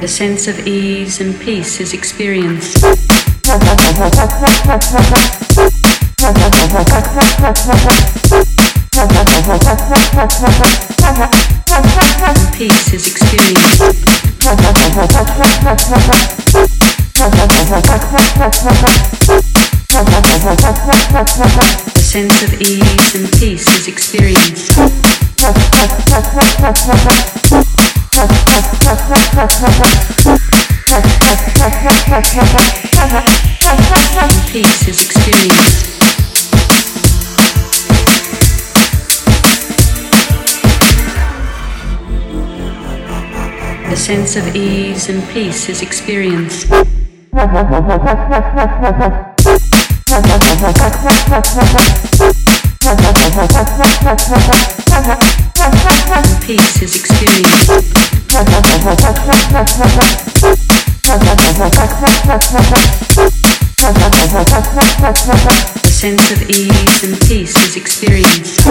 The sense of ease and peace is experienced. Peace is experienced. The sense of ease and peace is experienced. Peace is experienced. The sense of ease and peace is experienced. Peace is experienced. The sense of ease and peace is experienced.